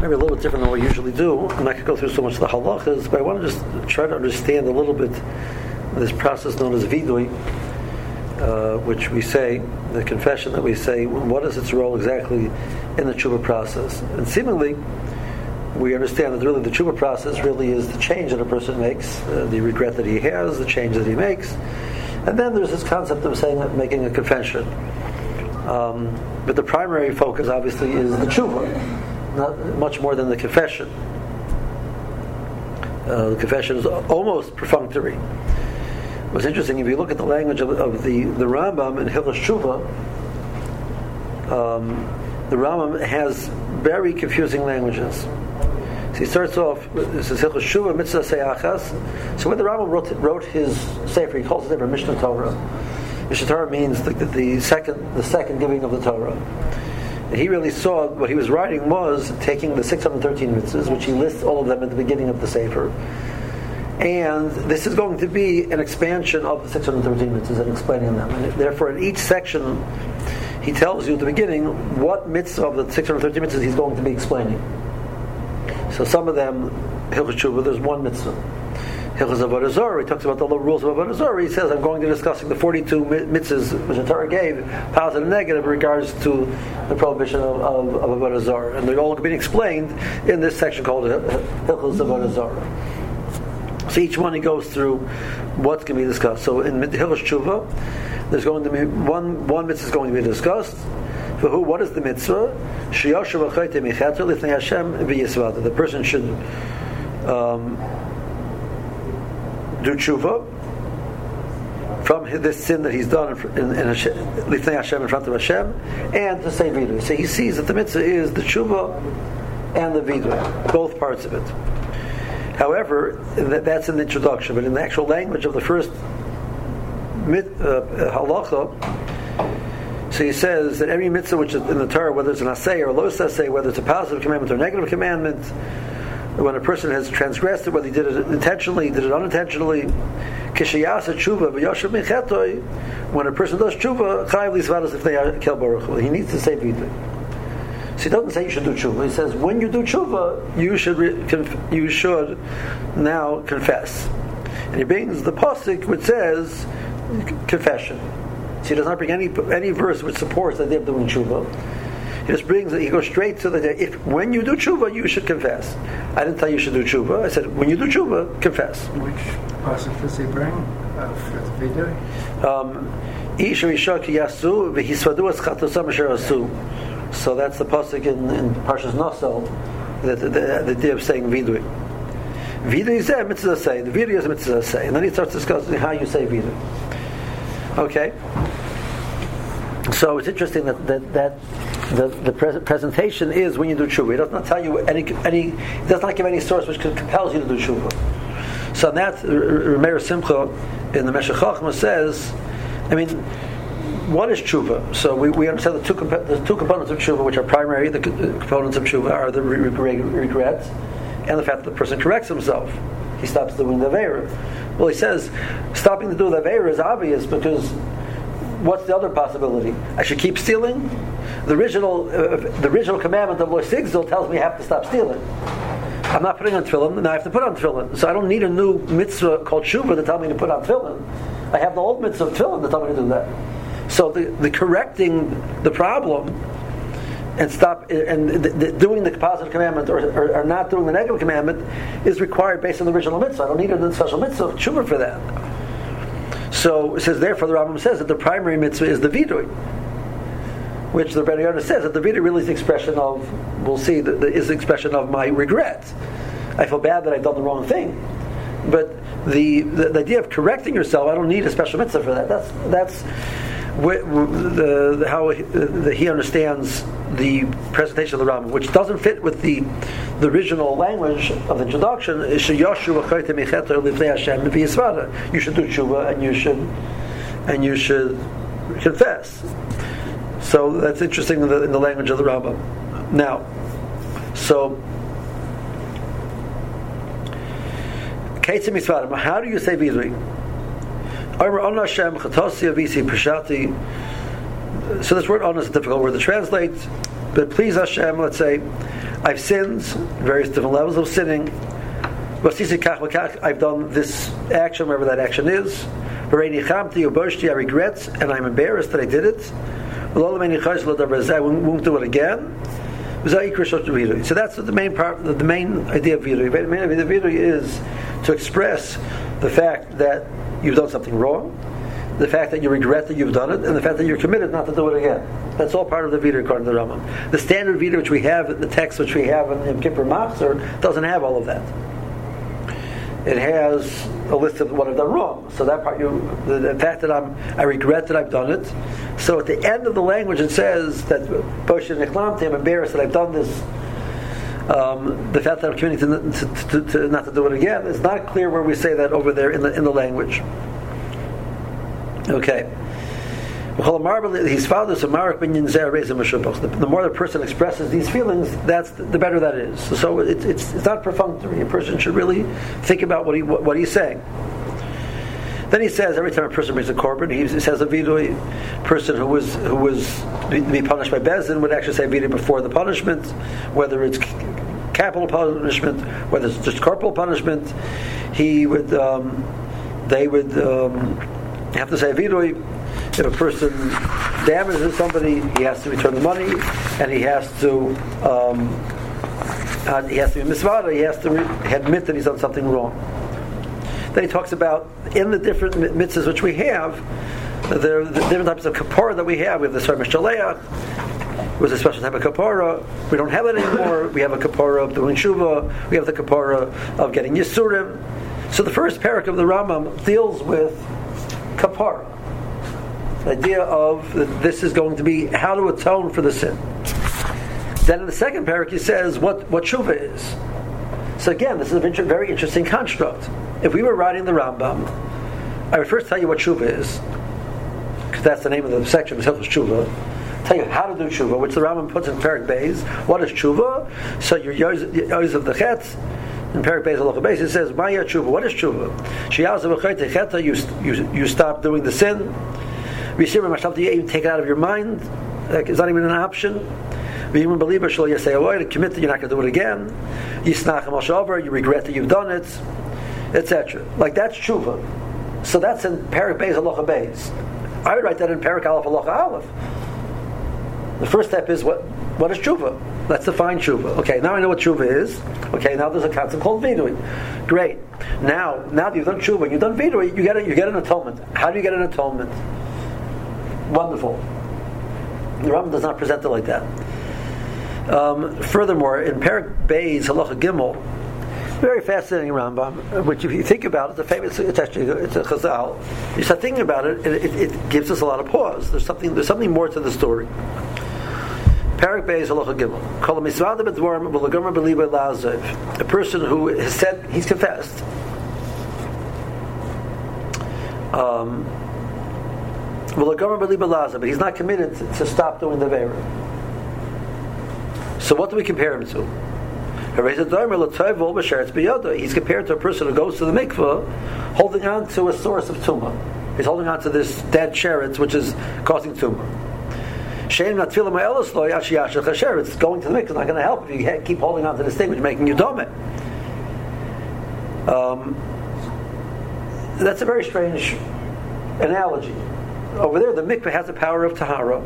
maybe a little bit different than what we usually do. I'm not going to go through so much of the halachas, but I want to just try to understand a little bit this process known as vidui, uh, which we say, the confession that we say, what is its role exactly in the tshuva process? And seemingly, we understand that really the tshuva process really is the change that a person makes, uh, the regret that he has, the change that he makes. And then there's this concept of saying that making a confession. Um, but the primary focus, obviously, is the tshuva, not much more than the confession. Uh, the confession is almost perfunctory. What's interesting, if you look at the language of, of the, the Rambam in Hilchos um, the Rambam has very confusing languages. So he starts off, this is Hilchos Mitzvah Seyachas. So when the Rambam wrote, wrote his Sefer, he calls it Sefer Mishneh Torah. Mishneh Torah means the, the, second, the second giving of the Torah. He really saw what he was writing was taking the 613 mitzvahs, which he lists all of them at the beginning of the Sefer. And this is going to be an expansion of the 613 mitzvahs and explaining them. And therefore, in each section, he tells you at the beginning what mitzvah of the 613 mitzvahs he's going to be explaining. So some of them, Hilchot Tshuva, there's one mitzvah. Hilchos Avodah Zarah, he talks about all the rules of Avodah. He says, I'm going to discussing the 42 mitzvahs which the Torah gave, positive and negative, in regards to the prohibition of, of, of Avodah. And they're all being explained in this section called Hilchos Avodah Zarah. So each one he goes through what's going to be discussed. So in Hilchos Tshuva, there's going to be one, one mitzvah is going to be discussed. For who? What is the mitzvah? The person should um, do tshuva from this sin that he's done in, in, in Hashem in front of Hashem, and to say vidui. So he sees that the mitzvah is the tshuva and the vidui, both parts of it. However, that's in the introduction, but in the actual language of the first mit, uh, halacha, so he says that every mitzvah which is in the Torah, whether it's an aseh or a low assay, whether it's a positive commandment or a negative commandment, when a person has transgressed it, whether he did it intentionally, did it unintentionally, when a person does tshuva, he needs to say vidui. So he doesn't say you should do tshuva. He says when you do tshuva, you should re- conf- you should now confess. And he brings the pasuk which says confession. So he does not bring any any verse which supports the idea of doing tshuva. He just brings it, he goes straight to the day. if when you do tshuva, you should confess. I didn't tell you you should do tshuva. I said when you do tshuva, confess. Which passage does he bring uh, for the vidui? Um, so that's the pasuk in, in Parshas Naso, the, the, the, idea of saying vidui. Vidui is a mitzvah say. The vidui is a mitzvah say, and then he starts discussing how you say vidui. Okay. So it's interesting that that, that the, the pre- presentation is when you do tshuva. It does not tell you any, any it does not give any source which compels you to do tshuva. So that Rameir Simcha in the Meshech Chochmah says, I mean, what is tshuva? So we, we understand the two, comp- the two components of tshuva, which are primary, the uh, components of tshuva are the re- re- and the fact that the person corrects himself. He stops doing the Aveira. Well, he says, stopping to do the Aveira is obvious because what's the other possibility? I should keep stealing? The original, uh, the original commandment of Lo Sigzil tells me I have to stop stealing. I'm not putting on tefillin, now I have to put on tefillin. So I don't need a new mitzvah called shuvah to tell me to put on tefillin. I have the old mitzvah of tefillin to tell me to do that. So the, the correcting the problem and stop and the, the, doing the positive commandment or, or, or, not doing the negative commandment is required based on the original mitzvah. I don't need a special mitzvah of for that. So it says, therefore, the Rambam says that the primary mitzvah is the vidui, which the Ben says that the vidui really is the expression of, we'll see, the, is the expression of my regret. I feel bad that I've done the wrong thing. But the, the, the idea of correcting yourself, I don't need a special mitzvah for that. That's, that's the, the, how he, the, he understands the presentation of the Rambam, which doesn't fit with the the original language of the introduction. You should do tshuva and you should and you should confess. So that's interesting in the, in the language of the Rambam. Now, so. How do you say vidui? So this word on is a difficult word to translate, but please Hashem, let's say, I've sinned, various different levels of sinning. I've done this action, whatever that action is. I regret and I'm embarrassed that I did it. I won't do it again. So that's the main part, the main idea of vidui. The main idea of vidui is to express the fact that you've done something wrong, the fact that you regret that you've done it, and the fact that you're committed not to do it again. That's all part of the vidui according to the Rambam. The standard vidui which we have, the text which we have in, in Kippur Machzor, doesn't have all of that it has a list of what I've done wrong. So that part, you, the, the, fact that I'm, I regret that I've done it. So at the end of the language, it says that Bosh and I'm embarrassed that I've done this. Um, the fact that I'm committing to, to, to, to, not to do it again is not clear where we say that over there in the in the language. Okay. His father The more the person expresses these feelings, that's the better that is. So it's, it's, it's not perfunctory. A person should really think about what, he, what, what he's saying. Then he says every time a person brings a korban, he says a vidui. Person who was who was to be punished by bezin would actually say vidui before the punishment, whether it's capital punishment, whether it's just corporal punishment. He would um, they would um, have to say vidui if a person damages somebody, he has to return the money, and he has to um, uh, he has to be misvada. He has to re- admit that he's done something wrong. Then he talks about in the different mitzvahs which we have, there are the different types of kapara that we have. We have the Sair Mishtaleach, was a special type of kapara. We don't have it anymore. We have a kapara of doing shuva. We have the kapara of getting yisurim. So the first parak of the Rambam deals with kapara idea of this is going to be how to atone for the sin. Then in the second parak he says what, what shuva is. So again, this is a very interesting construct. If we were writing the Rambam, I would first tell you what shuva is, because that's the name of the section, Hilchos Shuva. Tell you how to do shuva, which the Rambam puts in Parak Beis. What is shuva? So your yoz of the chetz, in Parak Beis Halacha Beis, it says, Maya tshuva. What is tshuva? You, you, you stop doing the sin. V'yishir myself you even take it out of your mind. Like, it's not even an option. V'yimun believer shall you say it, commit that you're not going to do it again. Yisnach over, you regret that you've done it, etc. Like that's tshuva. So that's in Parak Beis Halacha Beis. I would write that in Parak Aleph Halacha Aleph. The first step is what what is tshuva? Let's define tshuva. Okay, now I know what tshuva is. Okay, now there's a concept called vidui. Great. Now, now that you've done tshuva, you've done vidui, you get a, you get an atonement. How do you get an atonement? Wonderful. The Rambam does not present it like that. Um, furthermore, in Perak Beis Halacha Gimel, very fascinating Rambam, which if you think about it, a famous, it's actually it's a Chazal. You start thinking about it, it, it, it gives us a lot of pause. There's something, there's something more to the story. Parak Beis Halacha Gimel. Kol Misvada B'Dvarim V'Lagomer B'Liba Lazav. A person who has said he's confessed. Um, but he's not committed to stop doing the Vera. So what do we compare him to? He's compared to a person who goes to the mikveh holding on to a source of tumah. He's holding on to this dead sheretz which is causing tumah. It's going to the mikveh is not going to help if you keep holding on to this thing which is making you dumb. Um, that's a very strange analogy over there, the mikveh has the power of tahara,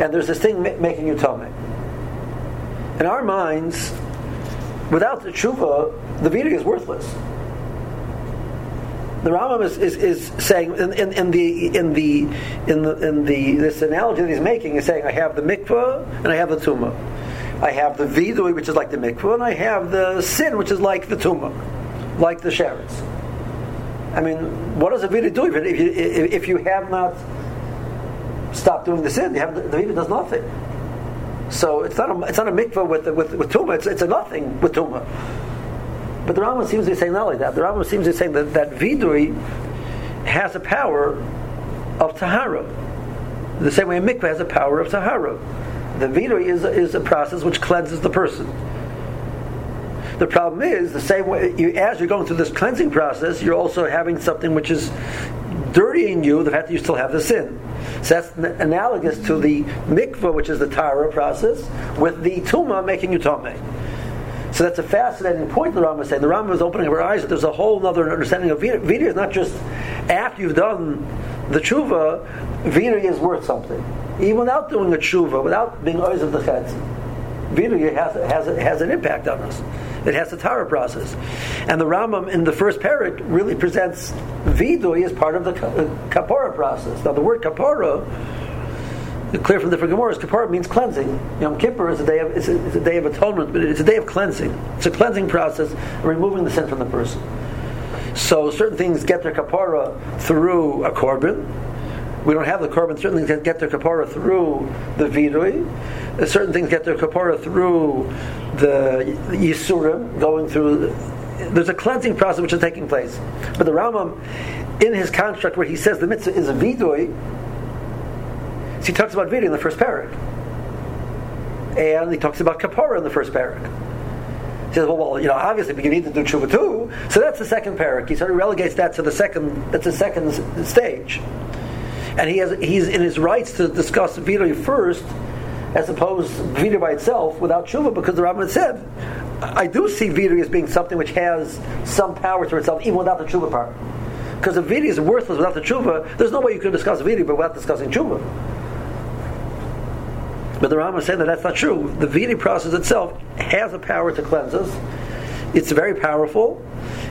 and there's this thing making you tummy. In our minds, without the tshuva, the vidui is worthless. The Rambam is, is, is saying in, in, in, the in the in the in the this analogy that he's making is saying I have the mikveh and I have the tumah. I have the vidui, which is like the mikveh, and I have the sin, which is like the tumah, like the sheretz. I mean, what does a Vidui do if you, if you have not stopped doing the sin? You have, the Vidui does nothing. So it's not a, it's not a mikvah with, with, with it's, it's a nothing with Tumah. But the Rambam seems to be saying not like that. The Rambam seems to be saying that, that Vidui has a power of Tahara. The same way a mikvah has a power of Tahara. The Vidui is, is a process which cleanses the person. The problem is the same way you, as you're going through this cleansing process, you're also having something which is dirtying you. The fact that you still have the sin. So that's analogous to the mikvah, which is the tara process, with the tuma making you tame. So that's a fascinating point the Rambam is saying. The Rambam is opening our eyes that there's a whole other understanding of Vidui. Vidui is not just after you've done the tshuva, Vidui is worth something. Even without doing a tshuva, without being oiz of the chetz, Vidui has, has, has an impact on us. It has the Tara process. And the Rambam in the first parak really presents Vidui as part of the Kapora process. Now the word Kapora clear from the Gemara Kippur means cleansing. Yom Kippur is a day of a, it's a, day of atonement, but it's a day of cleansing. It's a cleansing process, removing the sin from the person. So certain things get their kapara through a korban. We don't have the korban. Certain things get their kapara through the vidui. Certain things get their kapara through the yisurim, going through. There's a cleansing process which is taking place. But the Rambam, in his construct where he says the mitzvah is a vidui, so he talks about Vidui in the first parak. And he talks about kapara in the first parak. He says, well, well, you know, obviously you need to do tshuva too. So that's the second parak. He sort of relegates that to the second. That's the second stage. And he has he's in his rights to discuss Vidui first, as opposed to Vidui by itself without tshuva, because the Rambam said, I do see Vidui as being something which has some power to itself, even without the tshuva part. Because if Vidui is worthless without the tshuva, there's no way you can discuss Vidui but without discussing tshuva. But the Rambam is saying that that's not true. The Vidui process itself has a power to cleanse us. It's very powerful.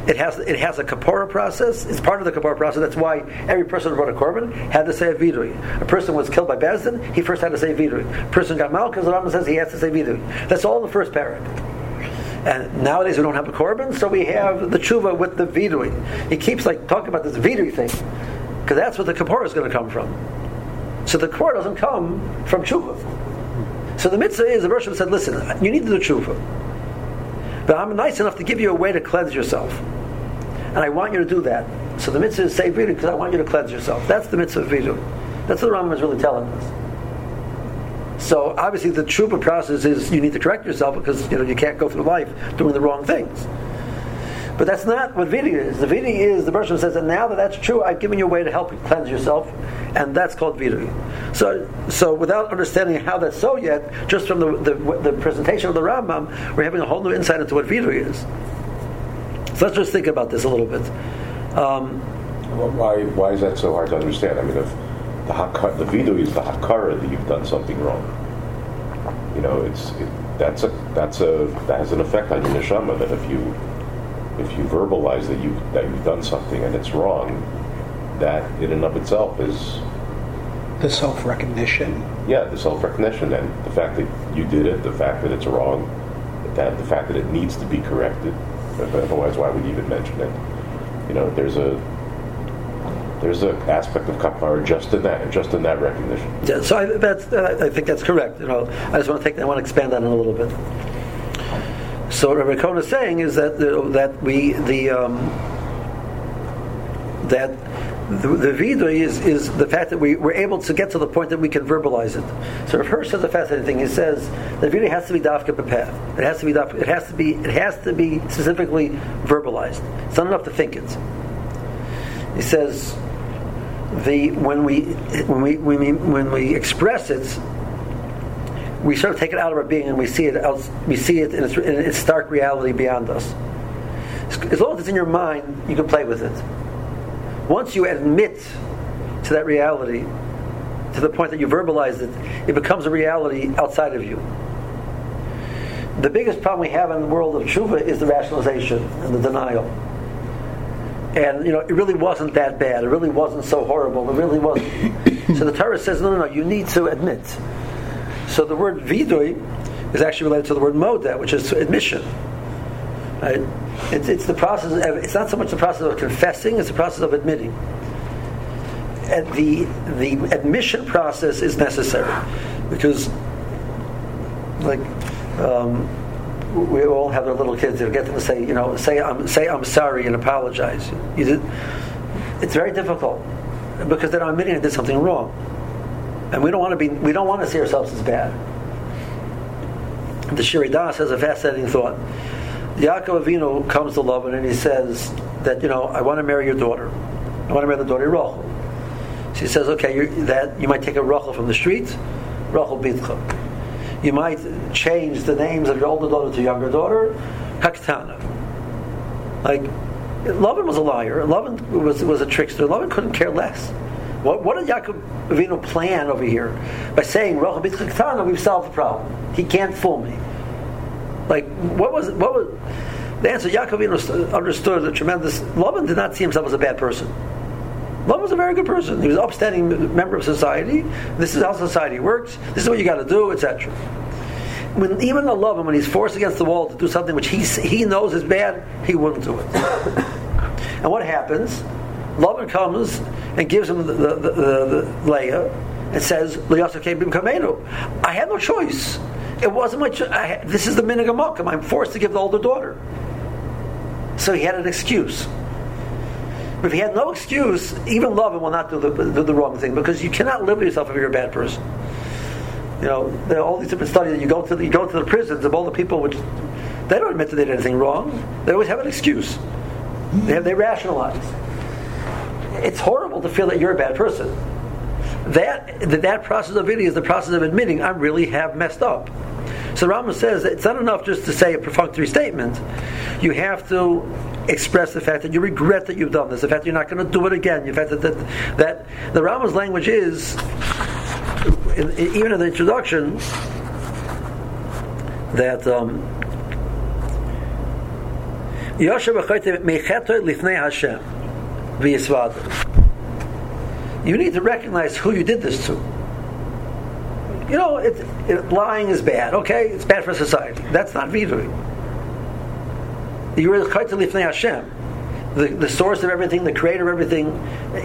It has it has a kapora process. It's part of the kapora process. That's why every person who brought a korban had to say a vidui. A person was killed by Bezdin, he first had to say vidui. A person got malchus, the Rambam says he has to say vidui. That's all in the first parak. And nowadays we don't have a korban, so we have the tshuva with the vidui. He keeps like talking about this vidui thing, because that's what the kapora is going to come from. So the kapora doesn't come from tshuva. So the mitzvah is the Rosh said, listen, you need to do tshuva. But I'm nice enough to give you a way to cleanse yourself. And I want you to do that. So the mitzvah is say vidui because I want you to cleanse yourself. That's the mitzvah of vidui. That's what Rambam is really telling us. So obviously the tshuva process is you need to correct yourself because you know you can't go through life doing the wrong things. But that's not what vidi is. The vidi is the person says that now that that's true, I've given you a way to help you cleanse yourself, and that's called vidi. So, so without understanding how that's so yet, just from the, the, the presentation of the Rambam, we're having a whole new insight into what vidi is. So let's just think about this a little bit. Um, why, why is that so hard to understand? I mean, if the hakar, the vidui is the hakara that you've done something wrong. You know, it's it, that's a that's a that has an effect on your neshama. That if you if you verbalize that you that you've done something and it's wrong, that in and of itself is the self recognition. Yeah, the self recognition and the fact that you did it, the fact that it's wrong, that the fact that it needs to be corrected. Otherwise, why would you even mention it? You know, there's a there's an aspect of kapara just in that, just in that recognition. Yeah, so I, that's, uh, I think that's correct. You know, I just want to take, I want to expand that in a little bit. So what Rabbi is saying is that that we the um, that the, the vidui is, is the fact that we were able to get to the point that we can verbalize it. So Rav Hirsch says a fascinating thing. He says the vidui has to be dafka bepeh. It has to be dafka, it has to be it has to be specifically verbalized. It's not enough to think it. He says the when we when we when we, when we express it we sort of take it out of our being and we see it out, we see it in its, in its stark reality beyond us. As long as it's in your mind, you can play with it. Once you admit to that reality, to the point that you verbalize it, it becomes a reality outside of you. The biggest problem we have in the world of tshuva is the rationalization and the denial. And you know, it really wasn't that bad. It really wasn't so horrible. It really wasn't. so the Torah says, no, no, no. You need to admit. So the word vidui is actually related to the word moda, which is admission. Right? It's, it's the process. Of, it's not so much the process of confessing; it's the process of admitting. And the the admission process is necessary because, like, um, we all have our little kids. They get them to say, you know, say I'm say I'm sorry and apologize. It's very difficult because they're admitting they did something wrong and we don't want to be we don't want to see ourselves as bad. The Shiri Das has a fascinating thought. Yaakov Avinu comes to Lavan and he says that you know I want to marry your daughter. I want to marry the daughter Rachel. She says, okay, you're, that you might take a Rachel from the street, Rachel Bitcha. You might change the names of your older daughter to younger daughter, Haktana. Like, Lavan was a liar. Lavan was, was a trickster. Lavan couldn't care less. What, what did Yaakov Avinu plan over here? By saying, we've solved the problem. He can't fool me. Like, what was, what was, the answer, Yaakov understood a tremendous, Lavan did not see himself as a bad person. Lavan was a very good person. He was an upstanding member of society. This is how society works. This is what you got to do, etc. When even the Lavan, when he's forced against the wall to do something which he he knows is bad, he wouldn't do it. and what happens? Lavan comes and gives him the, the, the, the Leah and says, I had no choice. It wasn't my choice. This is the Minhag HaMakom. I'm forced to give the older daughter. So he had an excuse. But if he had no excuse, even Lavan will not do the, do the wrong thing because you cannot live with yourself if you're a bad person. You know, there are all these different studies. That you go to the, you go to the prisons of all the people which they don't admit that they did anything wrong. They always have an excuse. They have, they rationalize. It's horrible to feel that you're a bad person. That that process of it is the process of admitting I really have messed up. So Rama says it's not enough just to say a perfunctory statement. You have to express the fact that you regret that you've done this, the fact that you're not going to do it again, the fact that that, that the Rama's language is, in, even in the introduction, that. Um, you need to recognize who you did this to. You know, it, it, lying is bad, okay? It's bad for society. That's not vidui. You're the Hashem. The, the source of everything, the creator of everything.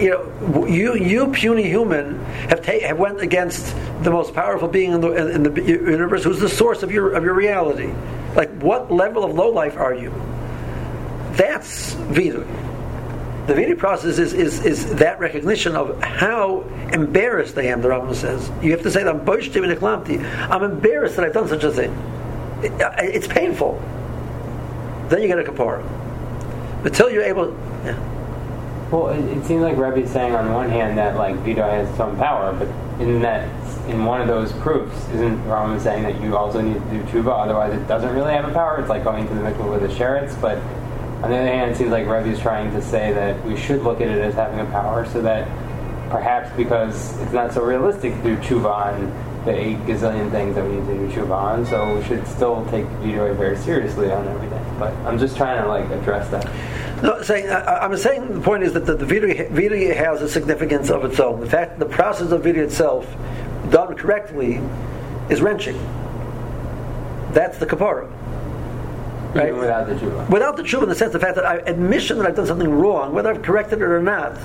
You know, you, you puny human, have, ta- have went against the most powerful being in the, in the universe, who's the source of your of your reality. Like, what level of low life are you? That's vidui. The Vidui process is, is, is that recognition of how embarrassed I am, the Rambam says. You have to say that I'm I'm embarrassed that I've done such a thing. It, uh, it's painful. Then you get a kapara. Until you're able. Yeah. Well, it, it seems like Rebbe's saying on one hand that like Vidui has some power, but in that in one of those proofs, isn't Rambam saying that you also need to do tshuva? Otherwise, it doesn't really have a power. It's like going to the mikvah with the sheretz, but on the other hand, it seems like is trying to say that we should look at it as having a power, so that perhaps because it's not so realistic to do tshuva on the eight gazillion things that we need to do tshuva on, so we should still take Vidui very seriously on everything. But I'm just trying to like address that. No, saying I, am saying the point is that the, the Vidui has a significance of its own. The fact the process of Vidui itself, done correctly, is wrenching. That's the kapara. Right? Even without the tshuva. Without the tshuva, in the sense, of the fact that I admission that I've done something wrong, whether I've corrected it or not,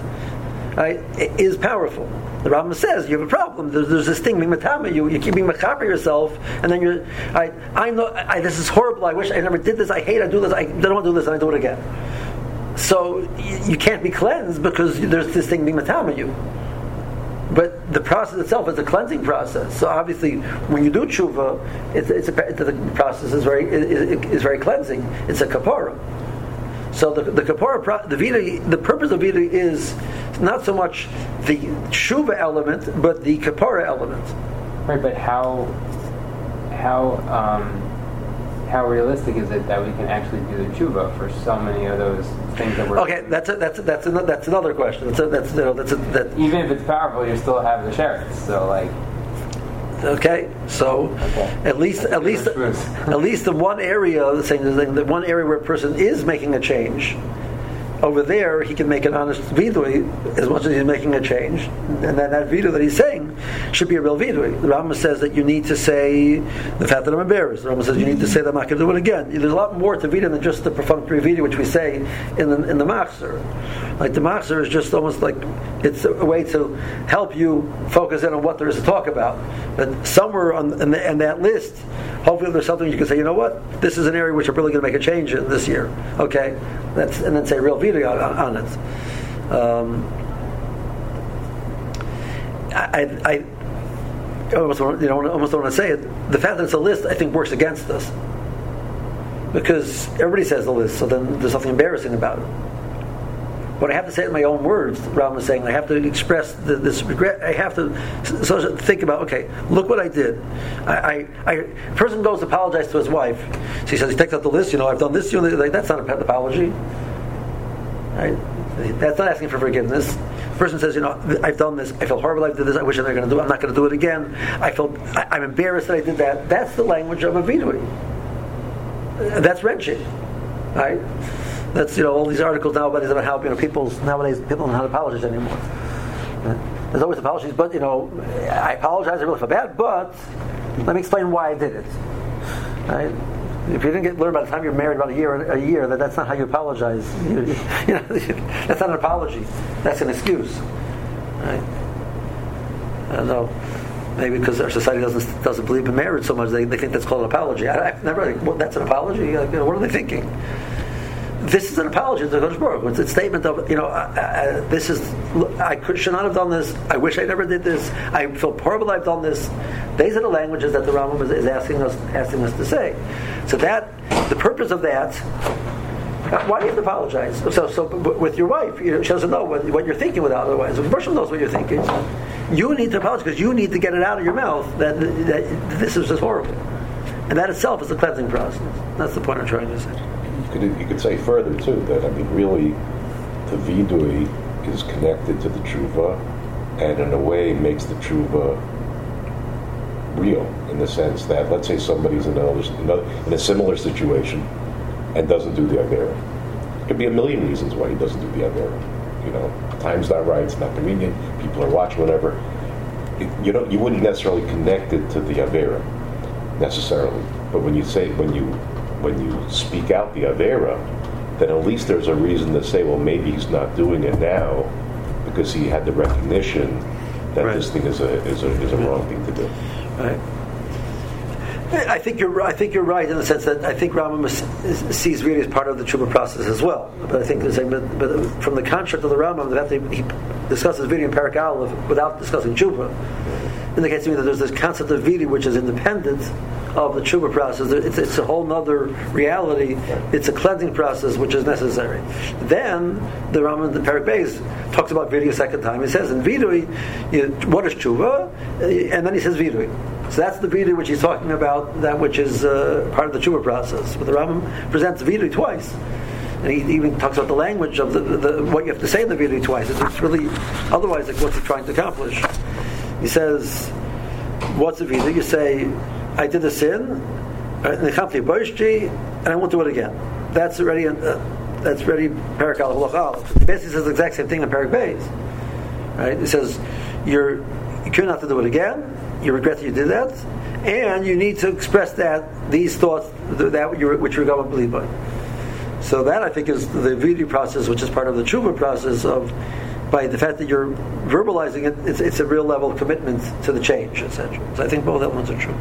right, is powerful. The Rambam says you have a problem. There's, there's this thing, being matama, you you keep being machaber yourself, and then you're, I, I know, I, this is horrible. I wish I never did this. I hate. I do this. I don't want to do this, and I do it again. So you, you can't be cleansed because there's this thing being matama you. But the process itself is a cleansing process. So obviously, when you do tshuva, it's, it's a, the process is very is, is very cleansing. It's a kapara. So the the kapara, the vidui, the purpose of vidui is not so much the tshuva element, but the kapara element. Right, but how how um, how realistic is it that we can actually do the tshuva for so many of those things that we're okay? That's a, that's a, that's a, that's another question. That's a, that's you know, that's even if it's powerful, you still have the sheretz. So like. Okay, so okay. at least at least at least in one area, the thing, the one area where a person is making a change, over there he can make an honest vidui as much as he's making a change, and then that vidui that he's saying should be a real vidui. The Rambam says that you need to say the fact that I'm embarrassed. The Rambam says you need to say that going to do it again. There's a lot more to vidui than just the perfunctory vidui which we say in the in the machzer. Like the machzer is just almost like it's a way to help you focus in on what there is to talk about. But somewhere on in, the, in that list, hopefully there's something you can say. You know what? This is an area which I'm really going to make a change in this year. Okay, that's and then say real vidui on, on it. Um, I, I, I almost want, you know, almost don't want to say it. The fact that it's a list, I think, works against us because everybody says the list, so then there's something embarrassing about it. But I have to say it in my own words. Ram is saying I have to express the, this regret. I have to so think about. Okay, look what I did. I, I, I person goes to apologize to his wife. She says he takes out the list. You know, I've done this. You know, that's not a an apology. Right? That's not asking for forgiveness. The person says, you know, I've done this. I feel horrible. I did this. I wish I'm not going to do. it. I'm not going to do it again. I felt. I, am embarrassed that I did that. That's the language of a vidui. That's wrenching, right? That's you know all these articles nowadays about how you know people nowadays people don't how to apologize anymore. There's always apologies, but you know I apologize. I really feel bad, but let me explain why I did it. Right? If you didn't get learn by the time you're married about a year a year that that's not how you apologize. You, you know, that's not an apology. That's an excuse. Right? I don't know. Maybe because our society doesn't doesn't believe in marriage so much, they, they think that's called an apology. I, I never well, that's an apology. Like, you know, what are they thinking? This is an apology to Kodesh Baruch. It's a statement of you know uh, uh, this is I could, should not have done this. I wish I never did this. I feel horrible I've done this. These are the languages that the Rambam is, is asking us asking us to say. So that the purpose of that uh, why do you have to apologize? So, so with your wife, you know, she doesn't know what, what you're thinking without otherwise. The person knows what you're thinking, you need to apologize because you need to get it out of your mouth that, that this is just horrible. And that itself is a cleansing process. That's the point I'm trying to say. You could, you could say further, too, that, I mean, really, the vidui is connected to the tshuva and, in a way, makes the tshuva real in the sense that, let's say somebody's in, another, in a similar situation and doesn't do the Avera. There could be a million reasons why he doesn't do the Avera. You know, time's not right, it's not convenient, people are watching, whatever. It, you know, you wouldn't necessarily connect it to the Avera necessarily. But when you say when you when you speak out the Avera, then at least there's a reason to say, well, maybe he's not doing it now because he had the recognition that right. this thing is a is a, is a wrong thing to do. Right. I think you're. I think you're right in the sense that I think Rambam sees really as part of the tshuva process as well. But I think, but, but from the construct of the Rambam, that he discusses vidui in Parak Aleph without discussing tshuva, indicates to me that there's this concept of vidui which is independent of the tshuva process. It's, it's a whole other reality. It's a cleansing process which is necessary. Then the Rambam in Parak Beis talks about vidui a second time. He says in vidui, you what is tshuva, and then he says vidui. So that's the vidui which he's talking about, that which is uh, part of the tshuva process. But the Rambam presents vidui twice. And he even talks about the language of the, the, what you have to say in the vidui twice. It's really, otherwise, like what's he trying to accomplish? He says, what's the vidui? You say, I did a sin, uh, and I won't do it again. That's already, uh, that's already Parak al Basically says the exact same thing in Parak Beis. Right? It says, you're, you could not to do it again, you regret that you did that, and you need to express that these thoughts that you which you're going to believe by. So that I think is the vidui process, which is part of the tshuva process of by the fact that you're verbalizing it, it's, it's a real level of commitment to the change, etc. So I think both elements are true.